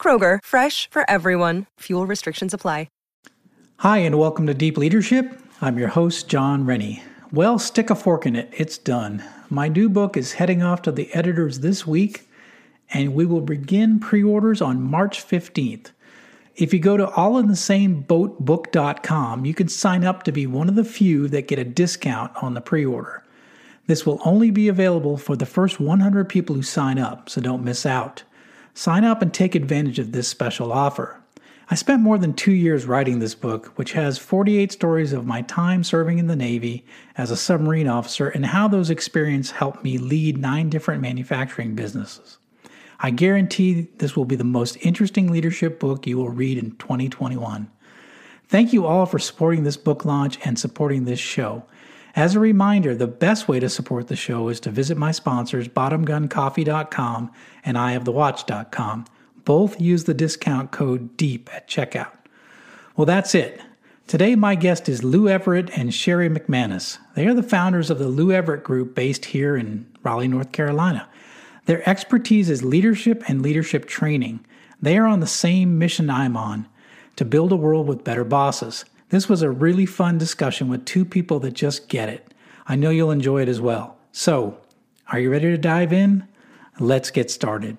Kroger, fresh for everyone. Fuel restrictions apply. Hi, and welcome to Deep Leadership. I'm your host, Jon Rennie. Well, stick a fork in it. It's done. My new book is heading off to the editors this week, and we will begin pre orders on March 15th. If you go to allinthesameboatbook.com, you can sign up to be one of the few that get a discount on the pre order. This will only be available for the first 100 people who sign up, so don't miss out. Sign up and take advantage of this special offer. I spent more than two years writing this book, which has 48 stories of my time serving in the Navy as a submarine officer and how those experiences helped me lead nine different manufacturing businesses. I guarantee this will be the most interesting leadership book you will read in 2021. Thank you all for supporting this book launch and supporting this show. As a reminder, the best way to support the show is to visit my sponsors, bottomguncoffee.com and eyeofthewatch.com. Both use the discount code DEEP at checkout. Well, that's it. Today, my guest is Lou Everett and Sherri McManus. They are the founders of the Lou Everett Group based here in Raleigh, North Carolina. Their expertise is leadership and leadership training. They are on the same mission I'm on to build a world with better bosses. This was a really fun discussion with two people that just get it. I know you'll enjoy it as well. So, are you ready to dive in? Let's get started.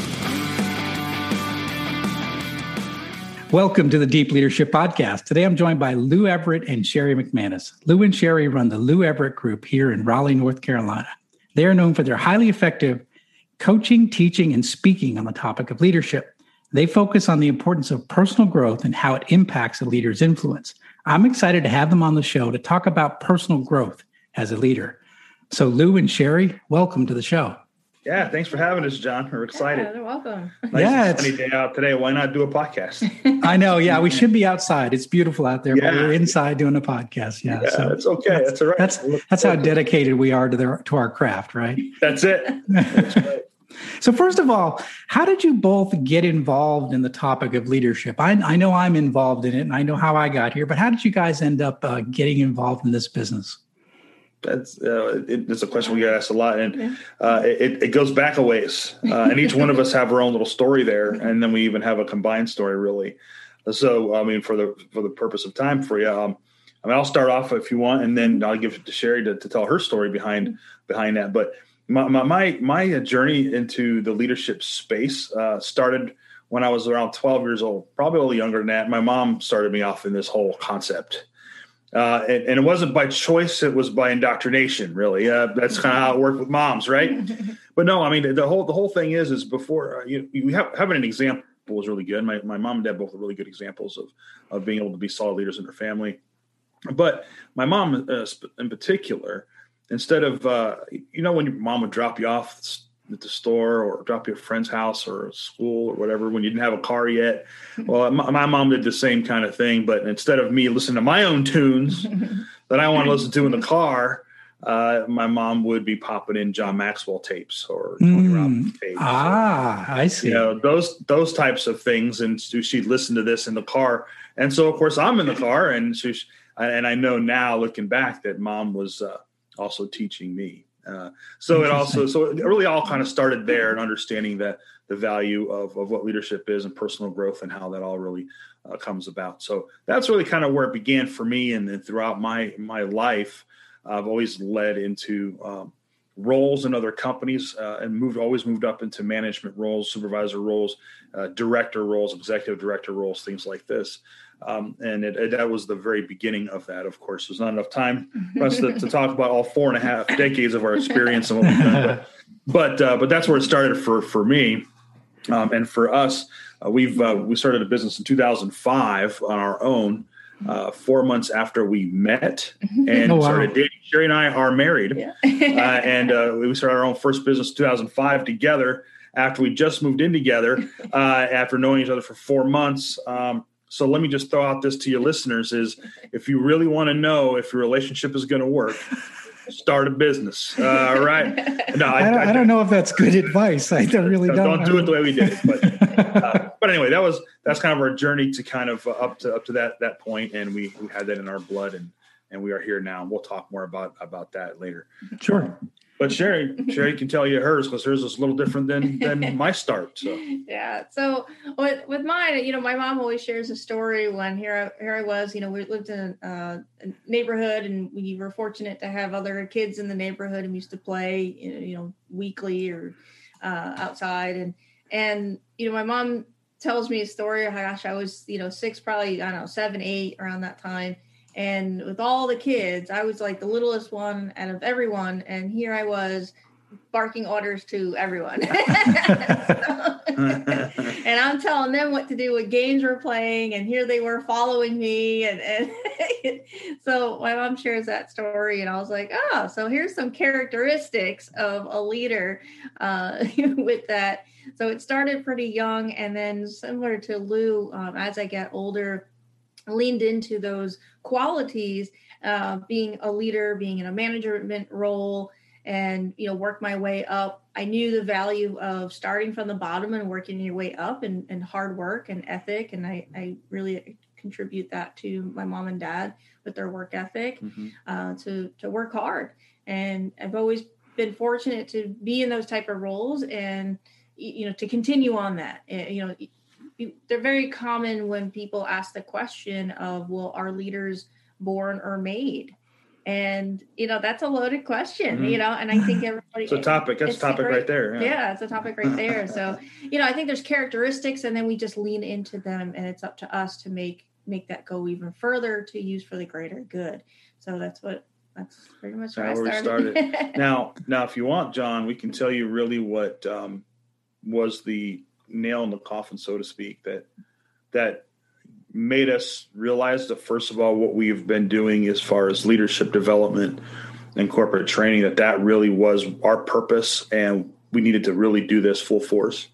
Welcome to the Deep Leadership Podcast. Today I'm joined by Lou Everett and Sherri McManus. Lou and Sherri run the Lou Everett Group here in Raleigh, North Carolina. They are known for their highly effective coaching, teaching, and speaking on the topic of leadership. They focus on the importance of personal growth and how it impacts a leader's influence. I'm excited to have them on the show to talk about personal growth as a leader. So, Lou and Sherri, welcome to the show. Yeah, thanks for having us, Jon. We're excited. Yeah, you're welcome. Nice Yeah, and sunny day out today. Why not do a podcast? I know, yeah, we should be outside. It's beautiful out there, but Yeah. we're inside doing a podcast. Yeah, Yeah, so that's okay. That's all right. that's that's how dedicated we are to their to our craft, right? That's it. That's right. So, first of all, how did you both get involved in the topic of leadership? I, I know I'm involved in it and I know how I got here, but how did you guys end up uh, getting involved in this business? That's uh, it, it's a question we get asked a lot, and uh, it, it goes back a ways. Uh, and each one of us have our own little story there, and then we even have a combined story, really. So, I mean, for the for the purpose of time for you, um, I mean, I'll start off if you want, and then I'll give it to Sherri to, to tell her story behind behind that. But my my my, my journey into the leadership space uh, started when I was around 12 years old, probably a little younger than that. My mom started me off in this whole concept. Uh, and, and it wasn't by choice; it was by indoctrination. Really, uh, that's kind of how it worked with moms, right? but no, I mean the whole the whole thing is is before uh, you you have having an example was really good. My my mom and dad both are really good examples of of being able to be solid leaders in their family. But my mom, uh, in particular, instead of uh, you know when your mom would drop you off at the store or drop you at a friend's house or school or whatever when you didn't have a car yet. Well, my, my mom did the same kind of thing, but instead of me listening to my own tunes that I want to listen to in the car, uh, my mom would be popping in John Maxwell tapes or Tony mm. Robbins tapes. Ah, or, I see. You know those those types of things, and she'd listen to this in the car. And so, of course, I'm in the car, and she, and I know now, looking back, that mom was uh, also teaching me. Uh, so it also, so it really all kind of started there, and understanding that the value of of what leadership is and personal growth, and how that all really uh, comes about. So that's really kind of where it began for me, and then throughout my my life. I've always led into um, roles in other companies uh, and moved always moved up into management roles, supervisor roles, uh, director roles, executive director roles, things like this. Um, and it, it, that was the very beginning of that. Of course, there's not enough time for us to, to, talk about all four and a half decades of our experience and what we've done. But but, uh, but that's where it started for for me, um, and for us. Uh, we've uh, we started a business in 2005 on our own uh, four months after we met and oh, wow. started dating. Sherri and I are married, yeah. uh, and uh, we started our own first business in 2005 together. After we just moved in together, uh, after knowing each other for four months. Um, so let me just throw out this to your listeners: is if you really want to know if your relationship is going to work, start a business. Uh, right? No, I, I, don't, I, don't, know if that's good advice. I don't really don't. Don't do it the way we did it. But, uh, but anyway, that was that's kind of our journey to kind of uh, up to up to that that point, and we we had that in our blood, and and we are here now. And We'll talk more about about that later. Sure. But Sherri, Sherri can tell you hers because hers is a little different than than my start. So yeah. So with with mine, you know, my mom always shares a story when here I, here I was. You know, we lived in a, a neighborhood, and we were fortunate to have other kids in the neighborhood, and we used to play, you know, weekly or uh, outside, and and you know, my mom tells me a story. Oh gosh, I was you know six, probably I don't know seven, eight around that time and with all the kids, I was like the littlest one out of everyone. And here I was barking orders to everyone. and I'm telling them what to do, what games we're playing, and here they were following me. And, and so my mom shares that story, and I was like, oh, so here's some characteristics of a leader uh, with that. So it started pretty young, and then similar to Lou, um, as I get older, leaned into those qualities uh, being a leader being in a management role and you know work my way up. I knew the value of starting from the bottom and working your way up and, and hard work and ethic and I, I really contribute that to my mom and dad with their work ethic mm-hmm. uh, to to work hard. And i've always been fortunate to be in those type of roles and you know to continue on that. Eh, you know they're very common when people ask the question of well are leaders born or made and you know that's a loaded question mm-hmm. you know and i think everybody it's a topic that's a topic right there yeah. yeah it's a topic right there so you know i think there's characteristics and then we just lean into them and it's up to us to make make that go even further to use for the greater good so that's what that's pretty much where, where I started. started. now, now, if you want, Jon, we can tell you really what um, was the nail in the coffin, so to speak, that that made us realize that first of all, what we've been doing as far as leadership development and corporate training, that that really was our purpose, and we needed to really do this full force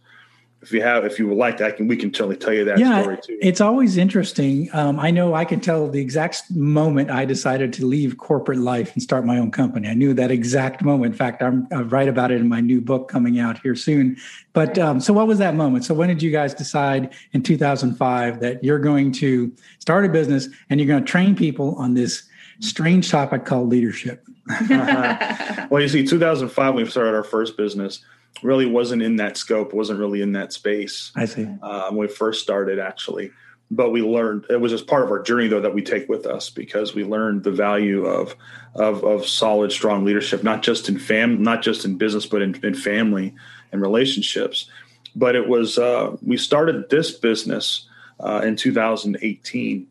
if you have if you would like that, I can we can totally tell you that yeah, story too. It's always interesting. Um, I know I can tell the exact moment I decided to leave corporate life and start my own company. I knew that exact moment. In fact, I'm I write about it in my new book coming out here soon. But um, so, what was that moment? So, when did you guys decide in 2005 that you're going to start a business and you're going to train people on this strange topic called leadership? uh-huh. Well, you see, 2005 we started our first business really wasn't in that scope, wasn't really in that space. I see. Uh, when we first started, actually, but we learned it was just part of our journey though that we take with us because we learned the value of of, of solid, strong leadership, not just in fam, not just in business, but in, in family and relationships. But it was uh, we started this business uh, in 2018.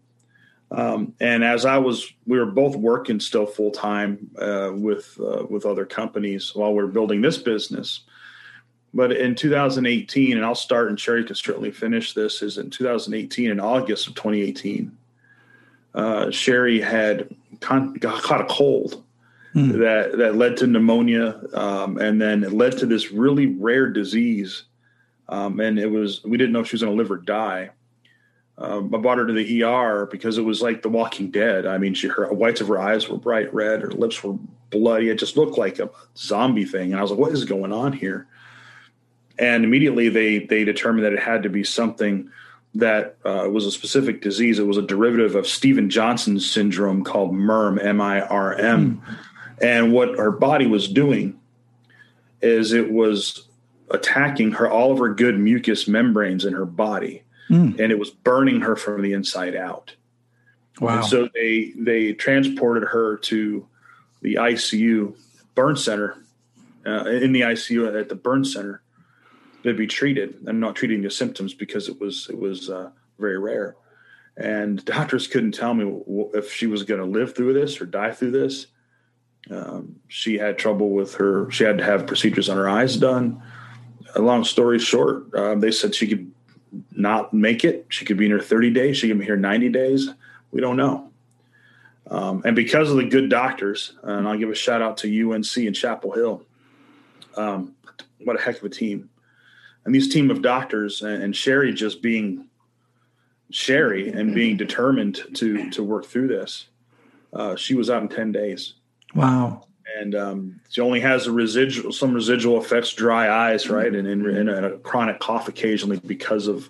Um, and as I was, we were both working still full time uh, with uh, with other companies while we are building this business. But in 2018, and I'll start and Sherri can certainly finish this, is in 2018, in August of 2018, uh, Sherri had con- got caught a cold mm. that, that led to pneumonia. Um, and then it led to this really rare disease. Um, and it was, we didn't know if she was going to live or die. Um, I brought her to the ER because it was like The Walking Dead. I mean, she, her whites of her eyes were bright red, her lips were bloody. It just looked like a zombie thing. And I was like, what is going on here? And immediately they they determined that it had to be something that uh, was a specific disease. It was a derivative of Steven Johnson syndrome called MIRM, M I R M. And what her body was doing is it was attacking her all of her good mucous membranes in her body, mm. and it was burning her from the inside out. Wow! And so they they transported her to the ICU burn center uh, in the ICU at the burn center to be treated and not treating the symptoms because it was it was uh, very rare. And doctors couldn't tell me if she was going to live through this or die through this. Um, she had trouble with her. She had to have procedures on her eyes done. A long story short, uh, they said she could not make it. She could be in her 30 days. She could be here 90 days. We don't know. Um, and because of the good doctors, and I'll give a shout out to UNC and Chapel Hill. Um, what a heck of a team! And these team of doctors and, and Sherri just being Sherri and being determined to to work through this. Uh, she was out in ten days. Wow. And um, she only has a residual, some residual effects, dry eyes, right, and, and, and a chronic cough occasionally because of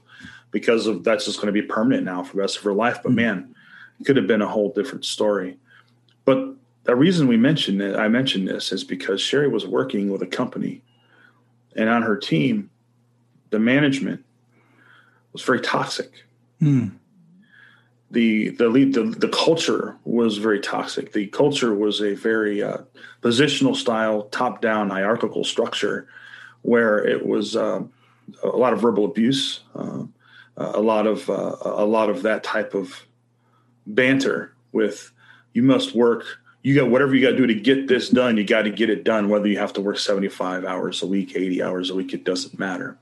because of that's just going to be permanent now for the rest of her life. But mm-hmm. man, it could have been a whole different story. But the reason we mentioned it, I mentioned this is because Sherri was working with a company, and on her team, the management was very toxic. Mm the the lead the, the culture was very toxic. The culture was a very uh, positional style, top down hierarchical structure, where it was uh, a lot of verbal abuse, uh, a lot of uh, a lot of that type of banter. With you must work, you got whatever you got to do to get this done. You got to get it done, whether you have to work seventy five hours a week, eighty hours a week. It doesn't matter.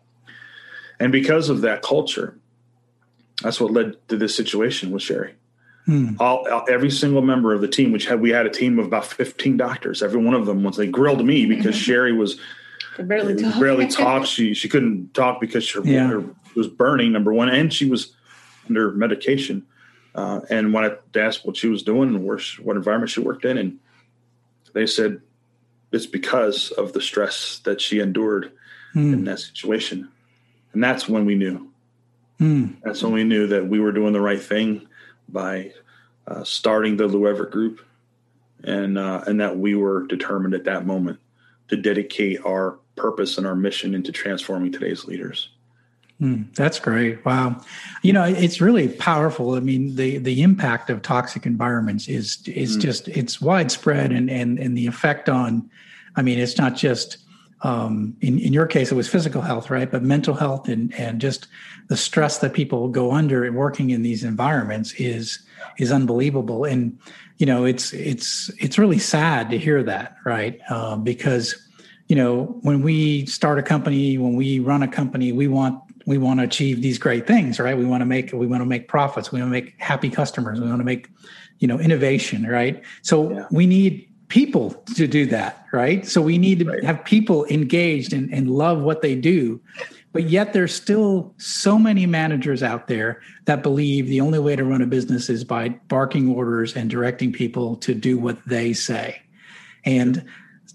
And because of that culture, that's what led to this situation with Sherri. Hmm. All, every single member of the team, which had we had a team of about fifteen doctors. Every one of them, once they grilled me because Sherri was barely talk. barely talk. She she couldn't talk because her, yeah. her was burning. Number one, and she was under medication. Uh, and when I asked what she was doing and where she, what environment she worked in, and they said it's because of the stress that she endured hmm. in that situation. And that's when we knew Mm. That's when we knew that we were doing the right thing by uh, starting the Lou Everett Group, and uh, and that we were determined at that moment to dedicate our purpose and our mission into transforming today's leaders. Mm, that's great. Wow. You know, it's really powerful. I mean, the the impact of toxic environments is is mm. just it's widespread and and and the effect on I mean, it's not just um, in, in your case, it was physical health, right? But mental health and, and just the stress that people go under working in these environments is is unbelievable. And you know, it's it's it's really sad to hear that, right? Uh, because you know, when we start a company, when we run a company, we want we want to achieve these great things, right? We want to make we want to make profits. We want to make happy customers. We want to make you know innovation, right? So yeah. we need people to do that, right? So we need to right. have people engaged and, and love what they do. But yet there's still so many managers out there that believe the only way to run a business is by barking orders and directing people to do what they say. And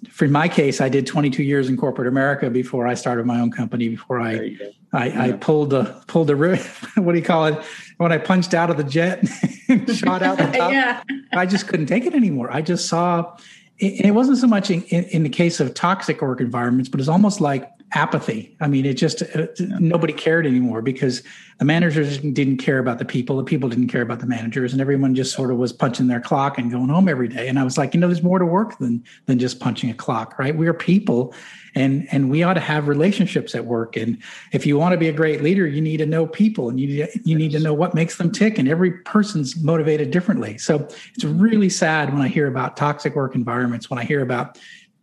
for my case, I did 22 years in corporate America before I started my own company. Before I, I, yeah. I, pulled the pulled the what do you call it? When I punched out of the jet, and shot out the top. yeah. I just couldn't take it anymore. I just saw, and it wasn't so much in, in, in the case of toxic work environments, but it's almost like apathy. I mean, it just uh, nobody cared anymore because the managers didn't care about the people, the people didn't care about the managers, and everyone just sort of was punching their clock and going home every day. And I was like, you know, there's more to work than than just punching a clock, right? We are people, and and we ought to have relationships at work. And if you want to be a great leader, you need to know people, and you you need to know what makes them tick. And every person's motivated differently. So it's really sad when I hear about toxic work environments, when I hear about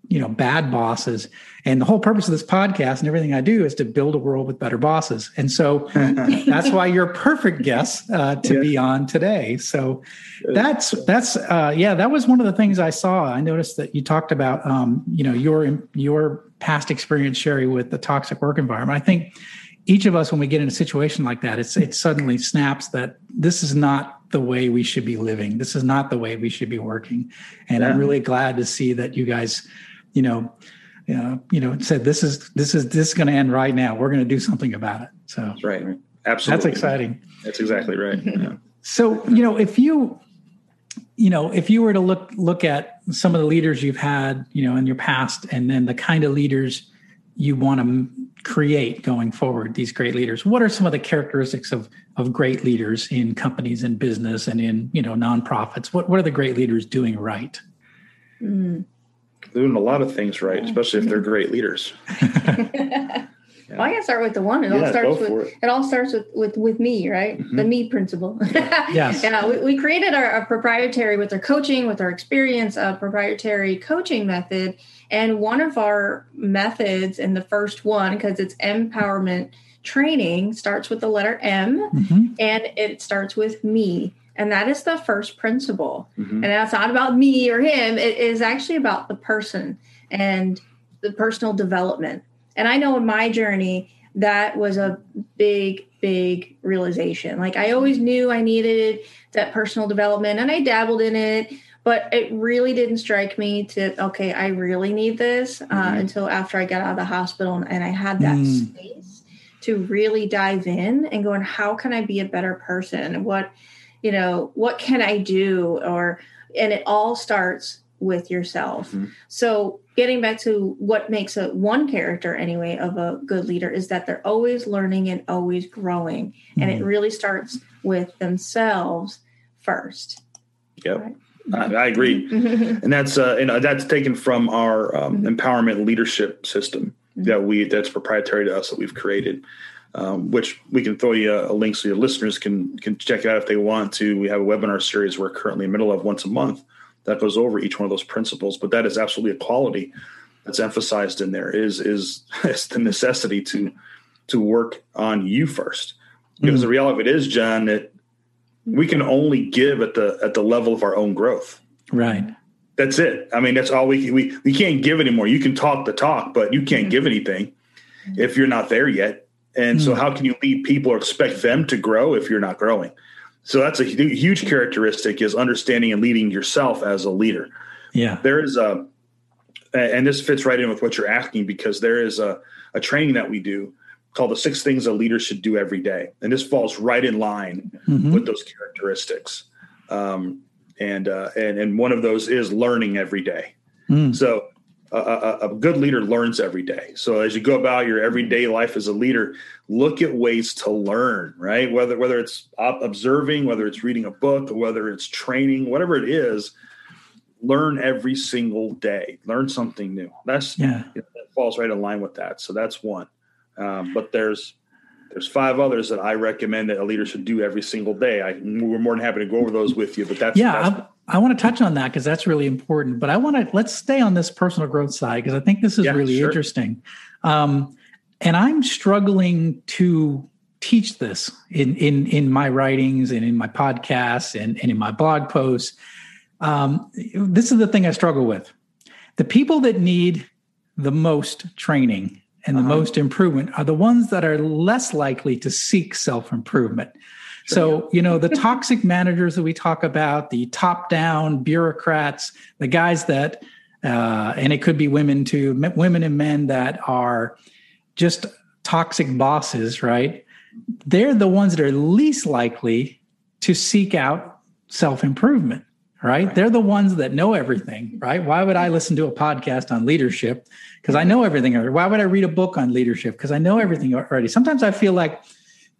you know bad bosses and the whole purpose of this podcast and everything i do is to build a world with better bosses and so that's why you're a perfect guest uh, to yeah. be on today so that's that's uh, yeah that was one of the things i saw i noticed that you talked about um, you know your your past experience sherri with the toxic work environment i think each of us, when we get in a situation like that, it's it suddenly snaps that this is not the way we should be living. This is not the way we should be working. And yeah. I'm really glad to see that you guys, you know, uh, you know, said this is this is this is going to end right now. We're going to do something about it. So that's right. Absolutely. That's exciting. That's exactly right. Yeah. So, you know, if you you know, if you were to look look at some of the leaders you've had, you know, in your past and then the kind of leaders you want to create going forward, these great leaders, what are some of the characteristics of of great leaders in companies and business and in, you know, nonprofits? What what are the great leaders doing right? Mm doing a lot of things right, especially if they're great leaders. yeah. Well, I gotta start with the one. It yeah, all starts with it. it. all starts with with with me, right? Mm-hmm. The me principle. yes. Yeah. We, we created our, our, proprietary with our coaching, with our experience, a proprietary coaching method, and one of our methods, and the first one because it's empowerment training, starts with the letter M, mm-hmm. and it starts with me. And that is the first principle. Mm-hmm. And that's not about me or him. It is actually about the person and the personal development. And I know in my journey, that was a big, big realization. Like I always knew I needed that personal development and I dabbled in it, but it really didn't strike me to, okay, I really need this uh, mm-hmm. until after I got out of the hospital and I had that mm. space to really dive in and go, going, how can I be a better person? What, you know what can i do or and it all starts with yourself mm-hmm. so getting back to what makes a one character anyway of a good leader is that they're always learning and always growing mm-hmm. and it mm-hmm. really starts with themselves first yep right? I, I, agree and that's uh and that's taken from our um, mm-hmm. empowerment leadership system mm-hmm. that we that's proprietary to us that we've created um, which we can throw you a, a link so your listeners can can check it out if they want to. We have a webinar series we're currently in the middle of once a month that goes over each one of those principles. But that is absolutely a quality that's emphasized in there is is, is the necessity to to work on you first. Because mm the reality of it is, Jon, that we can only give at the at the level of our own growth. Right. That's it. I mean, that's all we we we can't give anymore. You can talk the talk, but you can't mm give anything if you're not there yet. And mm. so, hmm. how can you lead people or expect them to grow if you're not growing? So that's a huge characteristic is understanding and leading yourself as a leader. Yeah, there is a, and this fits right in with what you're asking because there is a, a training that we do called the six things a leader should do every day, and this falls right in line mm-hmm. with those characteristics. Um, and uh, and and one of those is learning every day. Mm. So a, a, good leader learns every day. So as you go about your everyday life as a leader, look at ways to learn, right? Whether whether it's observing, whether it's reading a book, whether it's training, whatever it is, learn every single day. Learn something new. That's yeah, that falls right in line with that. So that's one. Um, but there's there's five others that I recommend that a leader should do every single day. I we're more than happy to go over those with you. But that's yeah. That's, I want to touch on that because that's really important. But I want to let's stay on this personal growth side because I think this is yeah, really sure. interesting. Um, and I'm struggling to teach this in in in my writings and in my podcasts and, and in my blog posts. Um, this is the thing I struggle with. The people that need the most training and the uh-huh. most improvement are the ones that are less likely to seek self improvement. So, you know, the toxic managers that we talk about, the top down bureaucrats, the guys that, uh, and it could be women too, women and men that are just toxic bosses, right? They're the ones that are least likely to seek out self improvement, right? right? They're the ones that know everything, right? Why would I listen to a podcast on leadership? Because I know everything. Already. Why would I read a book on leadership? Because I know everything already. Sometimes I feel like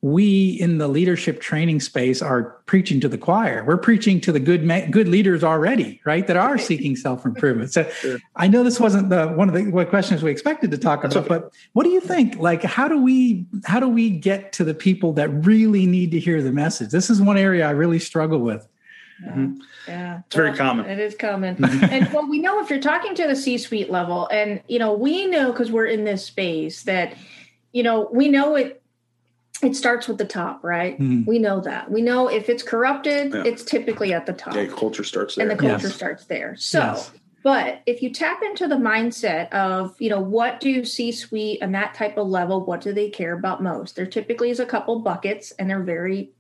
we in the leadership training space are preaching to the choir. We're preaching to the good ma- good leaders already, right? That are seeking self improvement. So sure. I know this wasn't the one of the what questions we expected to talk about, but what do you think? Like, how do we how do we get to the people that really need to hear the message? This is one area I really struggle with. Yeah, mm-hmm. yeah. it's well, very common. It is common, mm-hmm. and well, we know if you're talking to the C-suite level, and you know, we know because we're in this space that, you know, we know it it starts with the top, right? Mm-hmm. We know that. We know if it's corrupted, yeah. it's typically at the top. Yeah, culture starts there. And the culture yes. starts there. So yes. But if you tap into the mindset of, you know, what do C suite and that type of level, what do they care about most? There typically is a couple buckets and they're very,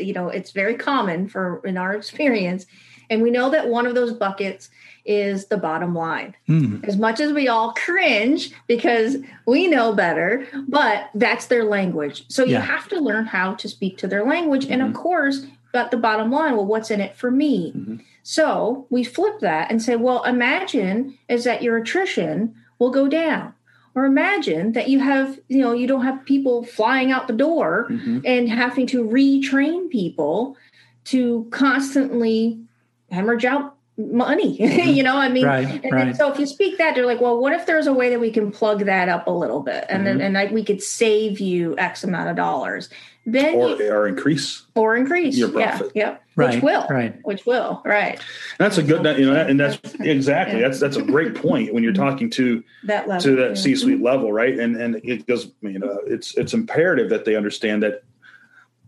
you know, it's very common for in our experience. And we know that one of those buckets is the bottom line. Mm. As much as we all cringe because we know better, but that's their language. So you have to learn how to speak to their language. Mm-hmm. And of mm-hmm. course, but the bottom line, well, what's in it for me? Mm-hmm. So we flip that and say, well, imagine is that your attrition will go down. Or imagine that you have, you know, you don't have people flying out the door mm-hmm. and having to retrain people to constantly hemorrhage out money. You know, I mean, right, and right. so if you speak that, they're like, well, what if there's a way that we can plug that up a little bit, and mm-hmm. then and I, we could save you X amount of dollars then or, you, or increase or increase your profit. Yeah, yeah. Right, which will, right, which will, right. that's a good, you know, and that's exactly yeah. that's that's a great point when you're mm-hmm. talking to that level, to that yeah. C-suite mm-hmm. level, right? And and it does you know, it's it's imperative that they understand that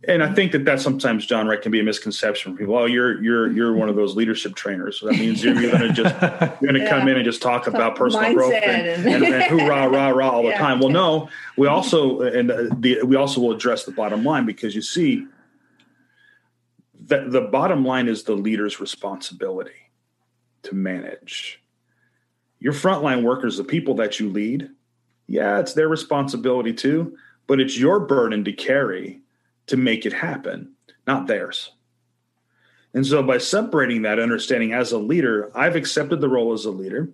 and I think that that sometimes Jon right can be a misconception for people. Oh, you're you're you're one of those leadership trainers. So that means you're, you're going to just you're going to yeah. come in and just talk about personal growth and, and, and, and hoorah rah rah all the yeah. time. Well, no, we also and uh, the, we also will address the bottom line because you see that the bottom line is the leader's responsibility to manage your frontline workers, the people that you lead. Yeah, it's their responsibility too, but it's your burden to carry to make it happen, not theirs. And so by separating that understanding as a leader, I've accepted the role as a leader.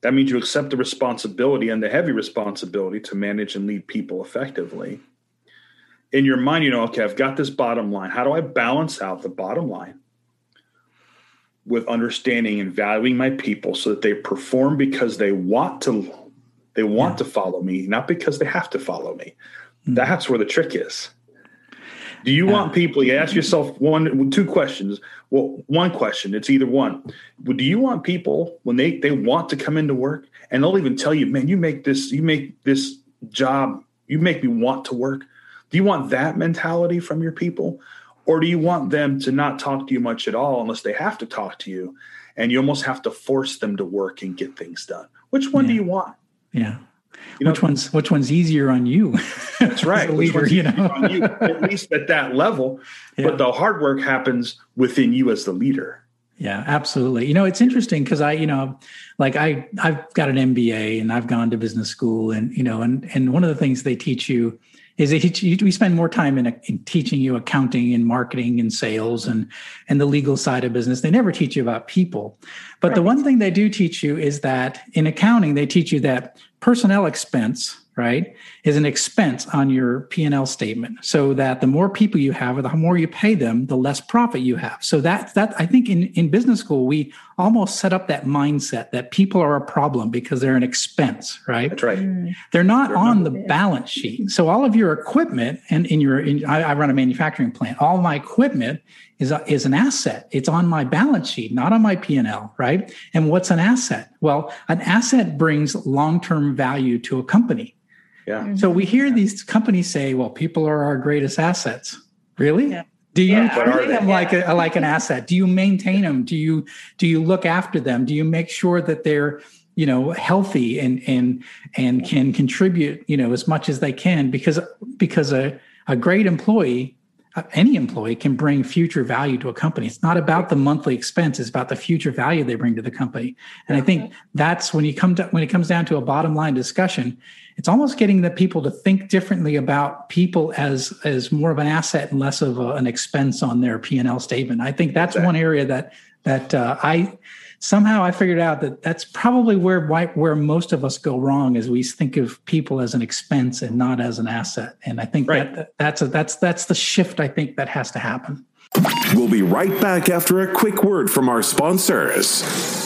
That means you accept the responsibility and the heavy responsibility to manage and lead people effectively. In your mind, you know, okay, I've got this bottom line. How do I balance out the bottom line with understanding and valuing my people so that they perform because they want to they want yeah. to follow me, not because they have to follow me. Mm-hmm. That's where the trick is. Do you want people? You ask yourself one, two questions. Well, one question. It's either one. Do you want people when they they want to come into work and they'll even tell you, "Man, you make this, you make this job, you make me want to work." Do you want that mentality from your people, or do you want them to not talk to you much at all unless they have to talk to you, and you almost have to force them to work and get things done? Which one yeah. do you want? Yeah. You which one's which one's easier on you? That's right. leader, you know, you, at least at that level. Yeah. But the hard work happens within you as the leader. Yeah, absolutely. You know, it's interesting because I, you know, like I, I've got an MBA and I've gone to business school, and you know, and and one of the things they teach you is they teach you, we spend more time in, in, teaching you accounting and marketing and sales and and the legal side of business. They never teach you about people. But right. the one thing they do teach you is that in accounting, they teach you that personnel expense right is an expense on your p&l statement so that the more people you have or the more you pay them the less profit you have so that that i think in, in business school we almost set up that mindset that people are a problem because they're an expense right that's right mm. they're not on the balance sheet so all of your equipment and in your in, I, I run a manufacturing plant all my equipment is, a, is an asset. It's on my balance sheet, not on my P&L, right? And what's an asset? Well, an asset brings long-term value to a company. Yeah. Mm-hmm. So we hear these companies say, well, people are our greatest assets. Really? Yeah. Do you yeah. treat them like a, like an asset? Do you maintain them? Do you do you look after them? Do you make sure that they're you know healthy and and and can contribute you know as much as they can because because a a great employee any employee can bring future value to a company. It's not about the monthly expense; it's about the future value they bring to the company. And I think that's when you come to when it comes down to a bottom line discussion. It's almost getting the people to think differently about people as as more of an asset and less of a, an expense on their P and L statement. I think that's exactly. one area that that uh, I somehow I figured out that that's probably where where most of us go wrong is we think of people as an expense and not as an asset. And I think right. that that's a, that's that's the shift I think that has to happen. We'll be right back after a quick word from our sponsors.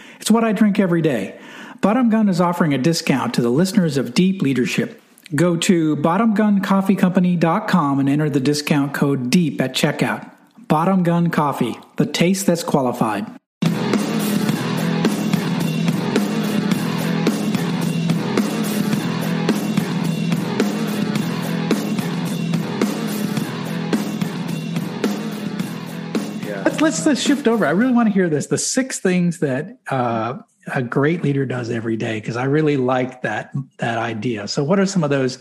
It's what I drink every day. Bottom Gun is offering a discount to the listeners of Deep Leadership. Go to bottomguncoffeecompany.com and enter the discount code DEEP at checkout. Bottom Gun Coffee, the taste that's qualified. Let's, let's let's shift over. I really want to hear this. The six things that uh, a great leader does every day, because I really like that that idea. So, what are some of those?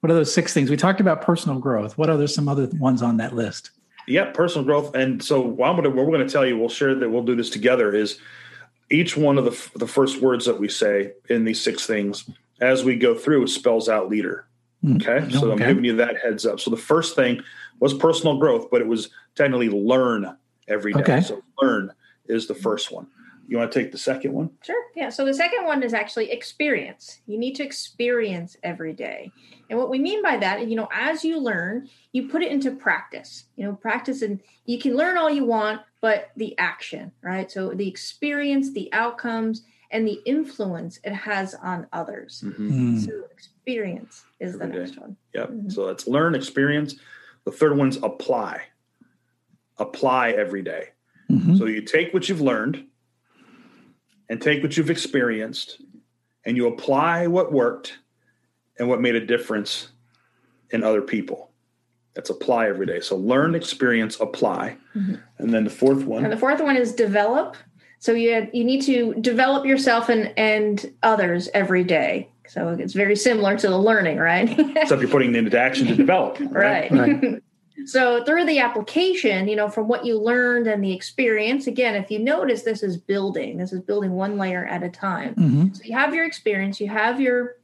What are those six things? We talked about personal growth. What are there some other ones on that list? Yeah, personal growth. And so, what, I'm gonna, what we're going to tell you, we'll share that we'll do this together. Is each one of the the first words that we say in these six things as we go through spells out leader. Okay, so I'm giving you that heads up. So the first thing was personal growth, but it was technically learn every day. Okay. So learn is the first one. You want to take the second one? Sure. Yeah. So the second one is actually experience. You need to experience every day. And what we mean by that, you know, as you learn, you put it into practice. You know, practice and you can learn all you want, but the action, right? So the experience, the outcomes, and the influence it has on others. Mm-hmm. So experience is the Every day. next one. Yep. Mhm. So that's learn, experience. The third one's apply. Apply every day. Mhm. So you take what you've learned and take what you've experienced and you apply what worked and what made a difference in other people. That's apply every day. So learn, experience, apply. And then the fourth one. And the fourth one is develop. So you you need to develop yourself and and others every day. So it's very similar to the learning, right? stuff you're putting it into action to develop. right. Right. So through the application, you know, from what you learned and the experience, again, if you notice, this is building. This is building one layer at a time. Mhm. So you have your experience, you have your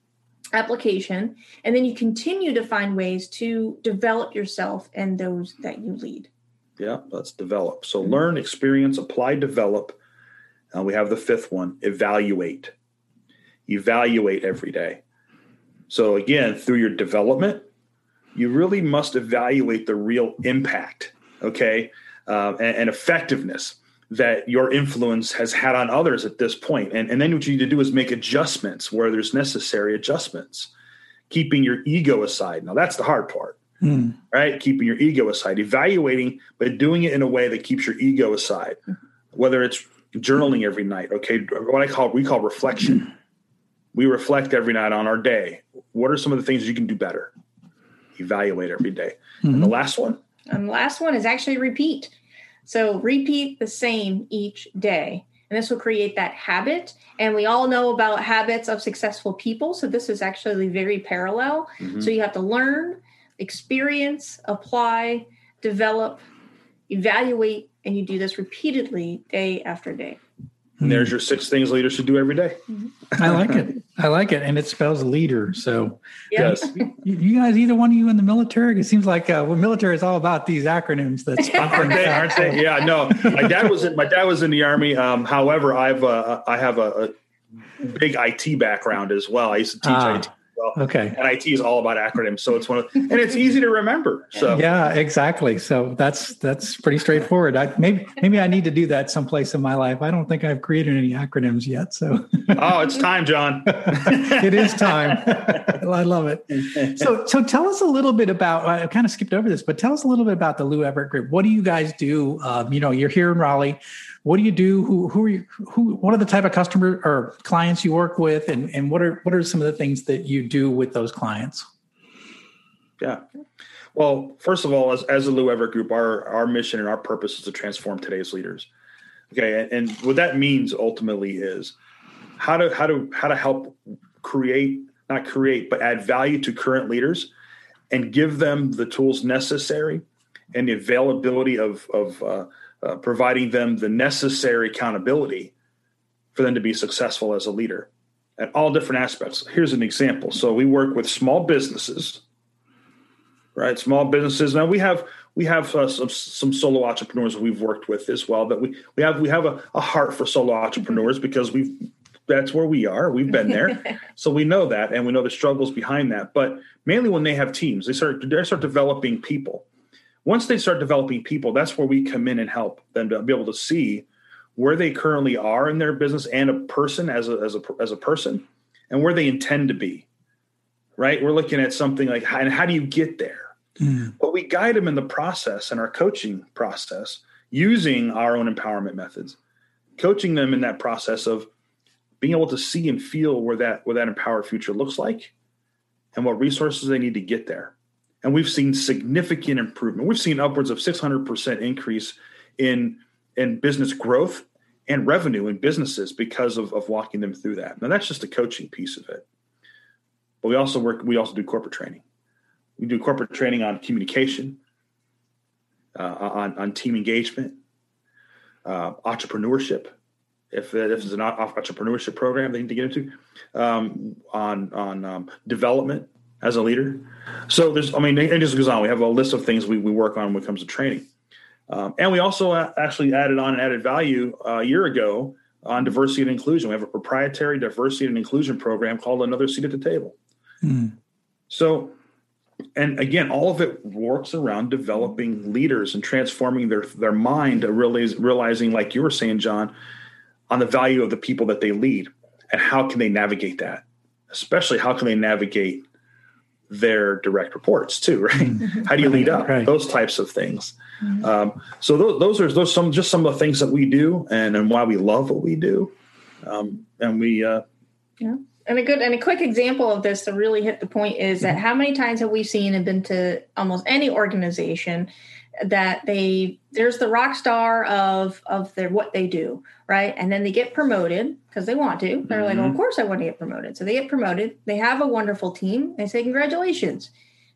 application, and then you continue to find ways to develop yourself and those that you lead. Yeah, let's develop. So learn, experience, apply, develop. Uh, we have the fifth one evaluate. Evaluate every day. So, again, through your development, you really must evaluate the real impact, okay, uh, and, and effectiveness that your influence has had on others at this point. And, and then what you need to do is make adjustments where there's necessary adjustments, keeping your ego aside. Now, that's the hard part Mm. right? Keeping your ego aside, evaluating, but doing it in a way that keeps your ego aside. Whether it's journaling every night, okay, what I call we call reflection. We reflect every night on our day. What are some of the things you can do better? Evaluate every day. And the mm-hmm. last one, And the last one is actually repeat. So repeat the same each day. And this will create that habit. And we all know about habits of successful people. So this is actually very parallel. Mm-hmm. So you have to learn, experience, apply, develop, evaluate, and you do this repeatedly day after day. And there's your six things leaders should do every day. I like it. I like it, and it spells leader. So, Yeah. Yes. you, you guys, either one of you in the military? It seems like uh, well, military is all about these acronyms. That's aren't they? Aren't they? Yeah, no. My dad was in my dad was in the army. Um, however, I've uh, I have a, a big IT background as well. I used to teach Ah. IT. Well. okay. And IT is all about acronyms, so it's one of and it's easy to remember. So Yeah, exactly. So that's that's pretty straightforward. I, maybe maybe I need to do that someplace in my life. I don't think I've created any acronyms yet, so oh, it's time, Jon. it is time. I love it. So, so tell us a little bit about. I kind of skipped over this, but tell us a little bit about the Lou Everett Group. What do you guys do? Um, you know, you're here in Raleigh. What do you do? Who who are you? Who? What are the type of customer or clients you work with, and and what are what are some of the things that you do with those clients? Yeah. Well, first of all, as, as the Lou Everett Group, our our mission and our purpose is to transform today's leaders. Okay, and, and what that means ultimately is how to how to how to help create not create but add value to current leaders and give them the tools necessary and the availability of of uh, uh, providing them the necessary accountability for them to be successful as a leader at all different aspects. Here's an example. So we work with small businesses, right? Small businesses. Now we have we have uh, some, some solo entrepreneurs we've worked with as well. But we we have we have a, a heart for solo entrepreneurs because we've that's where we are. We've been there, so we know that, and we know the struggles behind that. But mainly when they have teams, they start they start developing people. Once they start developing people, that's where we come in and help them to be able to see where they currently are in their business and a person as a as a as a person, and where they intend to be. Right, we're looking at something like, and how do you get there? Mm. But we guide them in the process and our coaching process using our own empowerment methods, coaching them in that process of being able to see and feel where that where that empowered future looks like and what resources they need to get there. And we've seen significant improvement. We've seen upwards of 600% increase in in business growth and revenue in businesses because of, of walking them through that. Now that's just a coaching piece of it. But we also work, we also do corporate training. We do corporate training on communication, uh, on, on team engagement, uh, entrepreneurship. If, if it's an entrepreneurship program they need to get into, um, on on um, development as a leader. So there's, I mean, it just goes on. We have a list of things we, we work on when it comes to training. Um, and we also actually added on and added value uh, a year ago on diversity and inclusion. We have a proprietary diversity and inclusion program called Another Seat at the Table. Mm. So, and again, all of it works around developing leaders and transforming their their mind to really realizing, like you were saying, Jon, on the value of the people that they lead and how can they navigate that. Especially, how can they navigate their direct reports too? Right? Mm-hmm. how do you lead up? Right. Those types of things. Mm-hmm. Um, so those, those, are those some just some of the things that we do and and why we love what we do. Um, and we uh, yeah and a good and a quick example of this to really hit the point is that mm-hmm. how many times have we seen and been to almost any organization that they there's the rock star of of their what they do right? And then they get promoted because they want to. They're mm-hmm. like well, of course i want to get promoted. So they get promoted. They have a wonderful team. They say congratulations.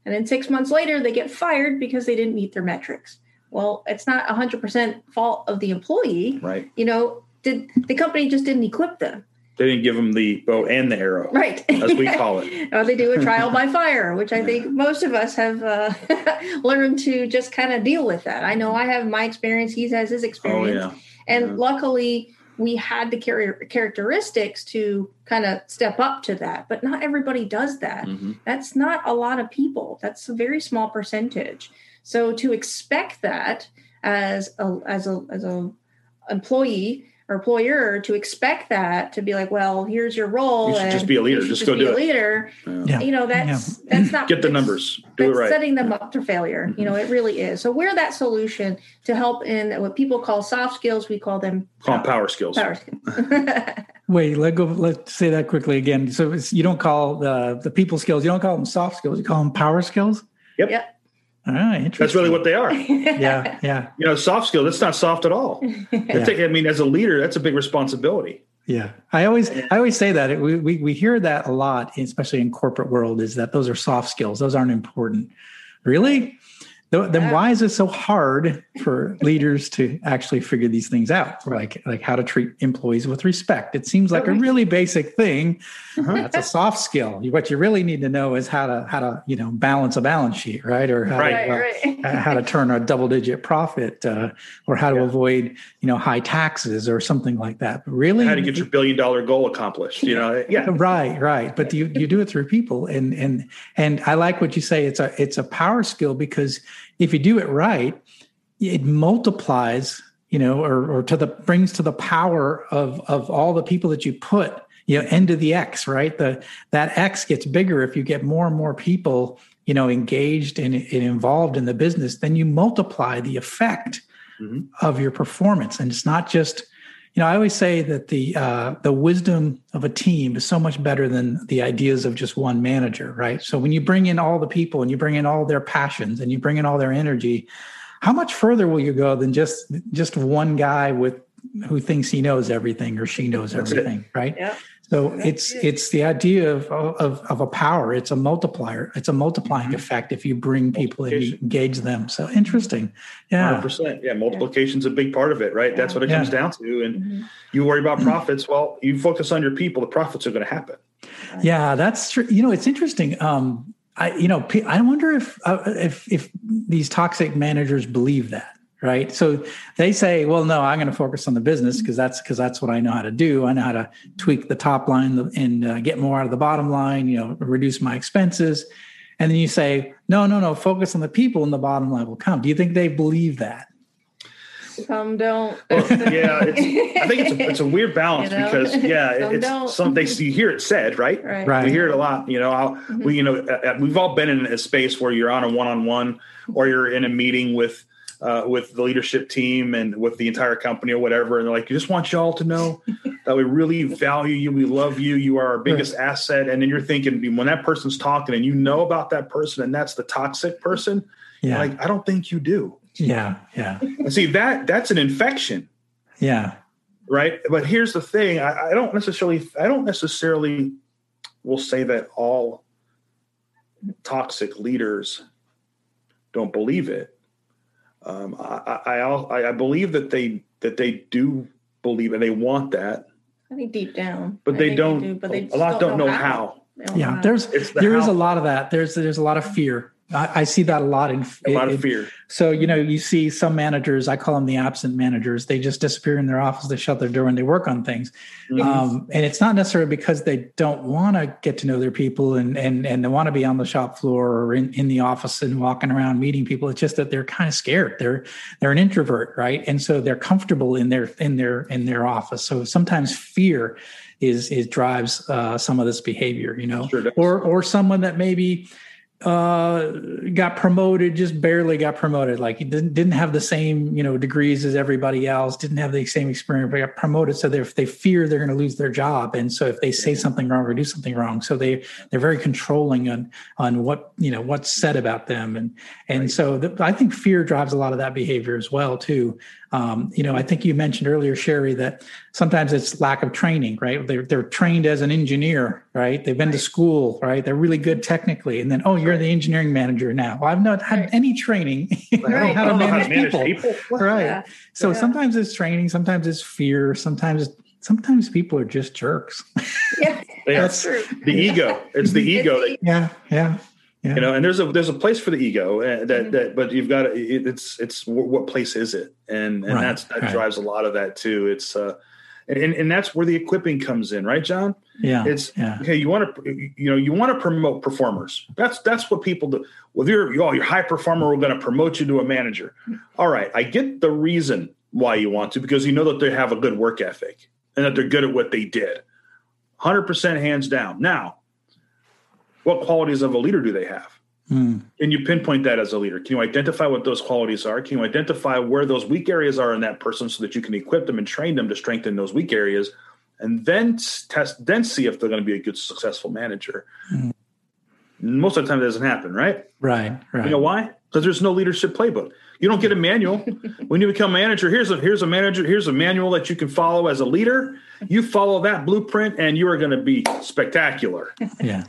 And then six months later they get fired because they didn't meet their metrics. Well it's not 100% fault of the employee. Right. You know did the company just didn't equip them they didn't give them the bow and the arrow, right? As we call it. or they do a trial by fire, which I think most of us have uh, learned to just kind of deal with that. I know I have my experience; he has his experience, oh, yeah. and yeah. luckily we had the characteristics to kind of step up to that. But not everybody does that. Mm-hmm. That's not a lot of people. That's a very small percentage. So to expect that as a as a as a employee or employer to expect that to be like, well, here's your role. You should just be a leader. Just, just, go do it. leader. Yeah. You know, that's yeah. that's not get the numbers. Do it right. Setting them up for failure. Mm-hmm. You know, it really is. So we're that solution to help in what people call soft skills. We call them call power, power skills. Power skills. Wait, let go. Let's say that quickly again. So you don't call the the people skills. You don't call them soft skills. You call them power skills. Yep. Yep. Ah, That's really what they are. yeah, yeah. You know, soft skill. That's not soft at all. yeah. I mean, as a leader, that's a big responsibility. Yeah, I always, I always say that we, we we hear that a lot, especially in corporate world, is that those are soft skills. Those aren't important. Really? Then why is it so hard for leaders to actually figure these things out? Like like how to treat employees with respect. It seems like a really basic thing. Uh-huh. that's a soft skill. What you really need to know is how to how to you know balance a balance sheet right? Or how, right, to, uh, right. how to turn a double digit profit uh, or how to yeah. avoid you know high taxes or something like that. But really how to get your billion dollar goal accomplished you know? Yeah. Right right. But you you do it through people. And and and i like what you say. It's a it's a power skill because if you do it right, it multiplies, you know, or, or to the brings to the power of of all the people that you put, you know, into the X, right? The that X gets bigger if you get more and more people, you know, engaged and, and involved in the business, then you multiply the effect mm-hmm. of your performance. And it's not just you know, I always say that the uh, the wisdom of a team is so much better than the ideas of just one manager, right? So when you bring in all the people and you bring in all their passions and you bring in all their energy, how much further will you go than just just one guy with who thinks he knows everything or she knows That's everything, it. right? Yeah. So it's it's the idea of, of of a power. It's a multiplier. It's a multiplying mm-hmm. effect if you bring people and engage them. So interesting. Yeah. 100%. Yeah. Multiplication's a big part of it, right? Yeah. That's what it comes down to. And mm-hmm. you worry about profits. Well, you focus on your people, the profits are going to happen. Yeah, that's true. You know, it's interesting. Um, I, you know, I wonder if uh, if if these toxic managers believe that right so they say well no i'm going to focus on the business because that's because that's what i know how to do i know how to tweak the top line and uh, get more out of the bottom line you know reduce my expenses and then you say no no no focus on the people and the bottom line will come do you think they believe that some don't. Well, yeah, I think it's a, it's a weird balance you know? because yeah, some it's don't. some they you hear it said right. Right. right. We hear it a lot. You know, mm-hmm. we you know we've all been in a space where you're on a one on one or you're in a meeting with uh, with the leadership team and with the entire company or whatever. And they're like, "We just want y'all to know that we really value you. We love you. You are our biggest right. asset. And then you're thinking, when that person's talking and you know about that person and that's the toxic person, yeah. like, I don't think you do. Yeah. Yeah. And see, that that's an infection. Yeah. Right. But here's the thing I, I don't necessarily, I don't necessarily will say that all toxic leaders don't believe it um, I, I, I believe that they that they do believe and they want that. I think deep down, but they don't. They do, but they a lot don't, know, know how. how. Yeah, there's the there how. is a lot of that. There's there's a lot of fear I, I, see that a lot in a lot of fear. So you know, you see some managers. I call them the absent managers. They just disappear in their office. They shut their door and they work on things. Mm-hmm. Um, and it's not necessarily because they don't want to get to know their people and and and they want to be on the shop floor or in, in the office and walking around meeting people. It's just that they're kind of scared. They're they're an introvert, right? And so they're comfortable in their in their in their office. So sometimes fear is is drives uh, some of this behavior. You know, sure or or someone that maybe uh, got promoted, just barely got promoted. Like he didn't didn't have the same you know degrees as everybody else, didn't have the same experience, but got promoted. So they they fear they're going to lose their job, and so if they say something wrong or do something wrong, so they they're very controlling on on what you know what's said about them, and and right. so the, I think fear drives a lot of that behavior as well too. Um, you know, I think you mentioned earlier, Sherri, that sometimes it's lack of training, right? They're, they're trained as an engineer, right? They've been right. to school, right? They're really good technically. And then, oh, you're right. the engineering manager now. Well, I've not had right. any training. I don't know how to manage, manage people. people. Right. Yeah. So yeah. sometimes it's training, sometimes it's fear, sometimes sometimes people are just jerks. Yeah, that's true. The ego. It's the ego. That, yeah, yeah. Yeah. You know, and there's a there's a place for the ego uh, that mm-hmm. that, but you've got to, it's it's what place is it, and and right. that's that right. drives a lot of that too. It's uh, and and that's where the equipping comes in, right, Jon? Yeah, it's yeah. okay. You want to you know you want to promote performers. That's that's what people do. Well, you're oh, you're high performer. We're going to promote you to a manager. All right, I get the reason why you want to because you know that they have a good work ethic and that they're good at what they did. Hundred percent, hands down. Now what qualities of a leader do they have? Mm. Can you pinpoint that as a leader? Can you identify what those qualities are? Can you identify where those weak areas are in that person so that you can equip them and train them to strengthen those weak areas? And then test, then see if they're going to be a good, successful manager. Mm. Most of the time, it doesn't happen, right? Right, right. You know why? Because there's no leadership playbook. You don't get a manual when you become manager. Here's a here's a manager. Here's a manual that you can follow as a leader. You follow that blueprint, and you are going to be spectacular. Yeah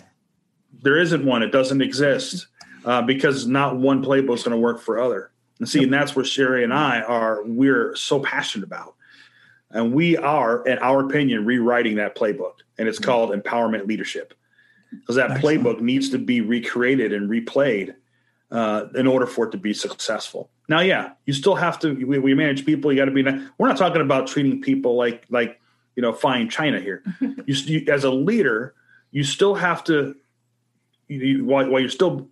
there isn't one. It doesn't exist uh, because not one playbook is going to work for other. And see, and that's where Sherri and I are. We're so passionate about, and we are, in our opinion, rewriting that playbook, and it's called empowerment leadership, because that Excellent. playbook needs to be recreated and replayed uh, in order for it to be successful. Now, yeah, you still have to. We, we manage people. You got to be. We're not talking about treating people like like you know fine china here. you, you as a leader, you still have to you, while, while you're still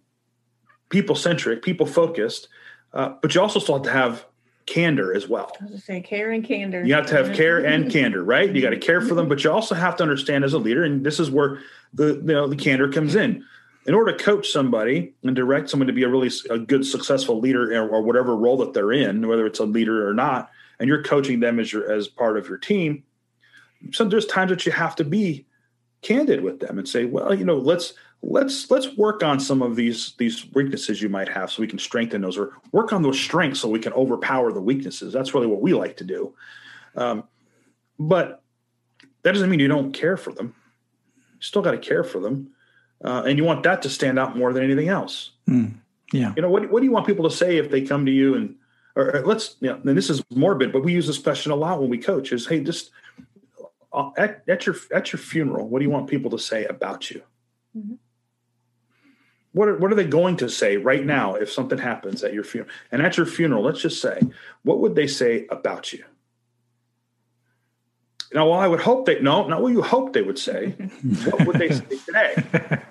people centric, people focused, uh, but you also still have to have candor as well. I was say care and candor. You have to have care and candor, right? You got to care for them, but you also have to understand as a leader, and this is where the you know the candor comes in. In order to coach somebody and direct someone to be a really a good, successful leader or, or whatever role that they're in, whether it's a leader or not, and you're coaching them as your as part of your team, so there's times that you have to be candid with them and say, well, you know, let's let's let's work on some of these these weaknesses you might have so we can strengthen those or work on those strengths so we can overpower the weaknesses that's really what we like to do um, but that doesn't mean you don't care for them. You still got to care for them, uh, and you want that to stand out more than anything else. Mm, yeah. You know what? What do you want people to say if they come to you and, or, or let's, you know, and this is morbid, but we use this question a lot when we coach: is hey, just uh, at, at your at your funeral, what do you want people to say about you? Mm-hmm. What are, what are they going to say right now if something happens at your funeral? And at your funeral, let's just say, what would they say about you? Now, well, I would hope they no, not what you hope they would say. what would they say today?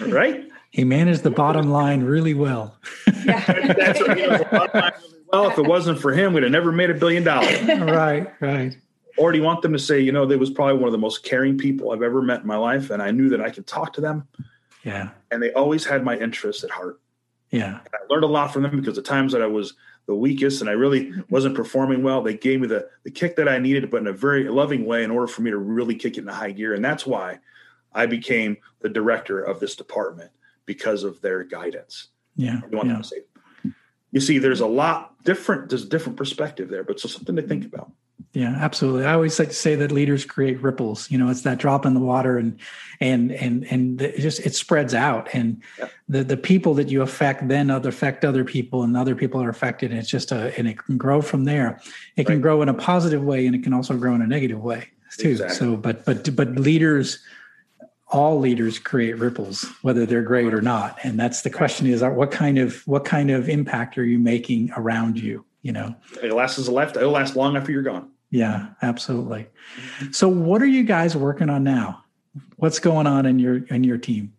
right? He managed the bottom line really well. That's what, you know, really well. If it wasn't for him, we'd have never made a billion dollars. right, right. Or do you want them to say, you know, they was probably one of the most caring people I've ever met in my life, and I knew that I could talk to them. Yeah. And they always had my interests at heart. Yeah. And I learned a lot from them because the times that I was the weakest and I really wasn't performing well, they gave me the the kick that I needed, but in a very loving way in order for me to really kick it into high gear. And that's why I became the director of this department because of their guidance. Yeah. You, yeah. you see, there's a lot different, there's a different perspective there, but so something to think about. Yeah, absolutely. I always like to say that leaders create ripples. You know, it's that drop in the water, and and and and it just it spreads out, and yeah. the the people that you affect then other affect other people, and other people are affected. And it's just a and it can grow from there. It can grow in a positive way, and it can also grow in a negative way too. Exactly. So, but but but leaders, all leaders create ripples, whether they're great or not. And that's the question: is uh, what kind of what kind of impact are you making around you? You know, it lasts as a left. It'll last long after you're gone. Yeah, absolutely. So what are you guys working on now? What's going on in your in your team?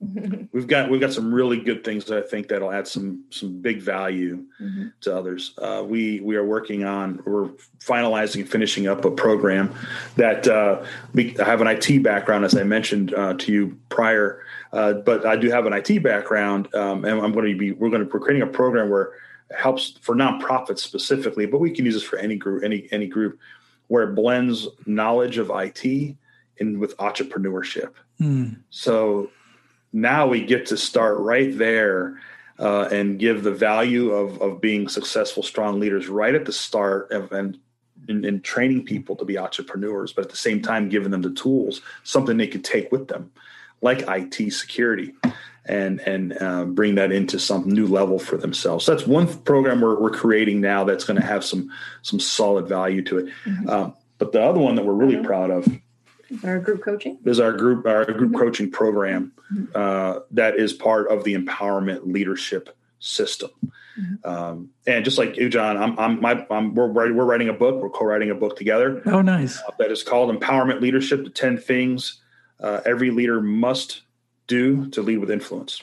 we've got we've got some really good things that I think that'll add some some big value mm-hmm. to others. Uh, we we are working on we're finalizing and finishing up a program that uh, we, I have an IT background as I mentioned uh, to you prior, uh, but I do have an IT background um, and I'm going to be we're going to we're creating a program where helps for nonprofits specifically, but we can use this for any group, any any group, where it blends knowledge of IT in with entrepreneurship. Mm. So now we get to start right there uh, and give the value of of being successful, strong leaders right at the start of, and in, in, training people to be entrepreneurs, but at the same time giving them the tools, something they could take with them, like IT security and and uh, bring that into some new level for themselves. So that's one program we're, we're creating now that's going to have some some solid value to it. Mm-hmm. Um, but the other one that we're really mm-hmm. proud of our group coaching is our group our group mm-hmm. coaching program mm-hmm. uh, that is part of the empowerment leadership system. Mm-hmm. Um, and just like you, Jon, I'm, I'm, my, I'm, we're, we're writing a book. We're co-writing a book together. Oh, nice. Uh, that is called Empowerment Leadership: The Ten Things uh, Every Leader Must do to lead with influence.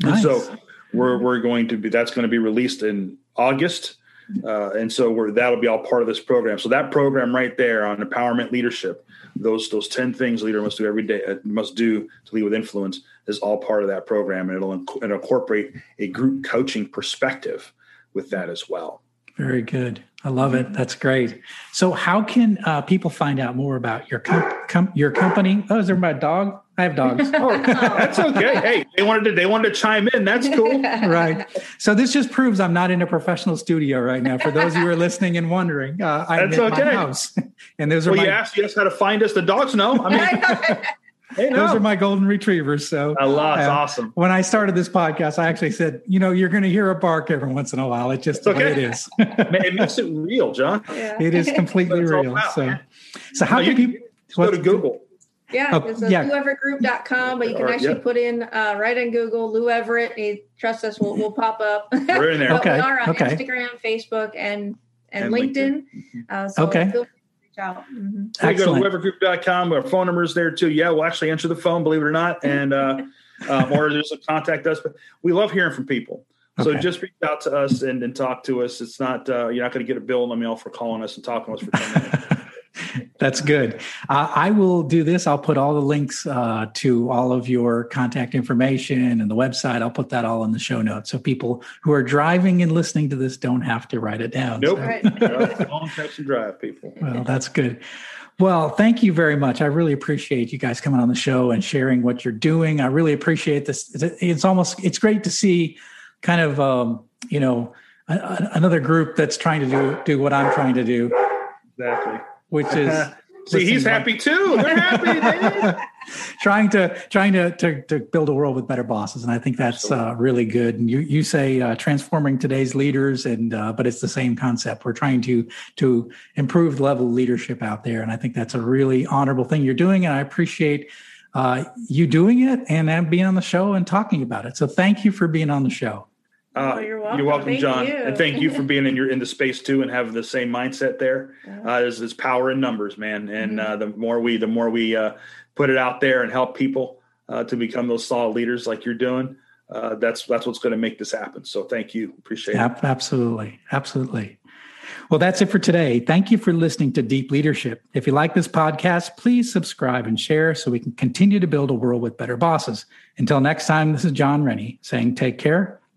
Nice. so we're we're going to be that's going to be released in August. Uh, and so we're, that'll be all part of this program. So that program right there on empowerment leadership, those those ten things a leader must do every day uh, must do to lead with influence is all part of that program, and it'll, it'll incorporate a group coaching perspective with that as well. Very good. I love it. That's great. So, how can uh, people find out more about your com- com- your company? Oh, is there my dog? I have dogs. oh, that's okay. Hey, they wanted to they wanted to chime in. That's cool. right. So this just proves I'm not in a professional studio right now. For those of you who are listening and wondering, uh, I'm that's in okay. my house, and those are well, my. You asked us how to find us. The dogs know. I mean. Hey, no. Those are my golden retrievers. So I love uh, awesome. When I started this podcast, I actually said, you know, you're going to hear a bark every once in a while. It's just okay. the way it is. it makes it real, Jon. Yeah. It is completely real. About, so, so how no, can people go to Google? Yeah, oh, it's yeah. loueverettgroup.com, but you can or, actually put in uh, right in Google Lou Everett. He, trust us, we'll, we'll pop up. We're in there. okay. We are on okay. Instagram, Facebook, and and, and LinkedIn. LinkedIn. Uh, so okay. Feel out. Mm-hmm. So you go to loueverettgroup.com. Our phone number is there too. Yeah, we'll actually answer the phone, believe it or not. And uh, um, or just contact us. But we love hearing from people. So okay. just reach out to us and, and talk to us. It's not uh, you're not going to get a bill in the mail for calling us and talking to us for 10 minutes. That's good. Uh, I will do this. I'll put all the links uh, to all of your contact information and the website. I'll put that all in the show notes so people who are driving and listening to this don't have to write it down. Nope. So. Right. Long text and drive, people. Well, that's good. Well, thank you very much. I really appreciate you guys coming on the show and sharing what you're doing. I really appreciate this. It's almost it's great to see kind of um, you know another group that's trying to do do what I'm trying to do. Exactly which is See, he's happy too. They're happy. trying to trying to, to, to build a world with better bosses, and I think that's uh, really good. And you you say uh, transforming today's leaders, and uh, but it's the same concept. We're trying to to improve the level of leadership out there, and I think that's a really honorable thing you're doing, and I appreciate uh, you doing it and being on the show and talking about it. So thank you for being on the show. Uh, oh, you're welcome, you're welcome Jon, you. and thank you for being in your in the space too and have the same mindset there. Uh, there's, there's power in numbers, man, and mm-hmm. uh, the more we the more we uh, put it out there and help people uh, to become those solid leaders like you're doing, uh, that's that's what's going to make this happen. So thank you, appreciate it. Absolutely, absolutely. Well, that's it for today. Thank you for listening to Deep Leadership. If you like this podcast, please subscribe and share so we can continue to build a world with better bosses. Until next time, this is Jon Rennie saying take care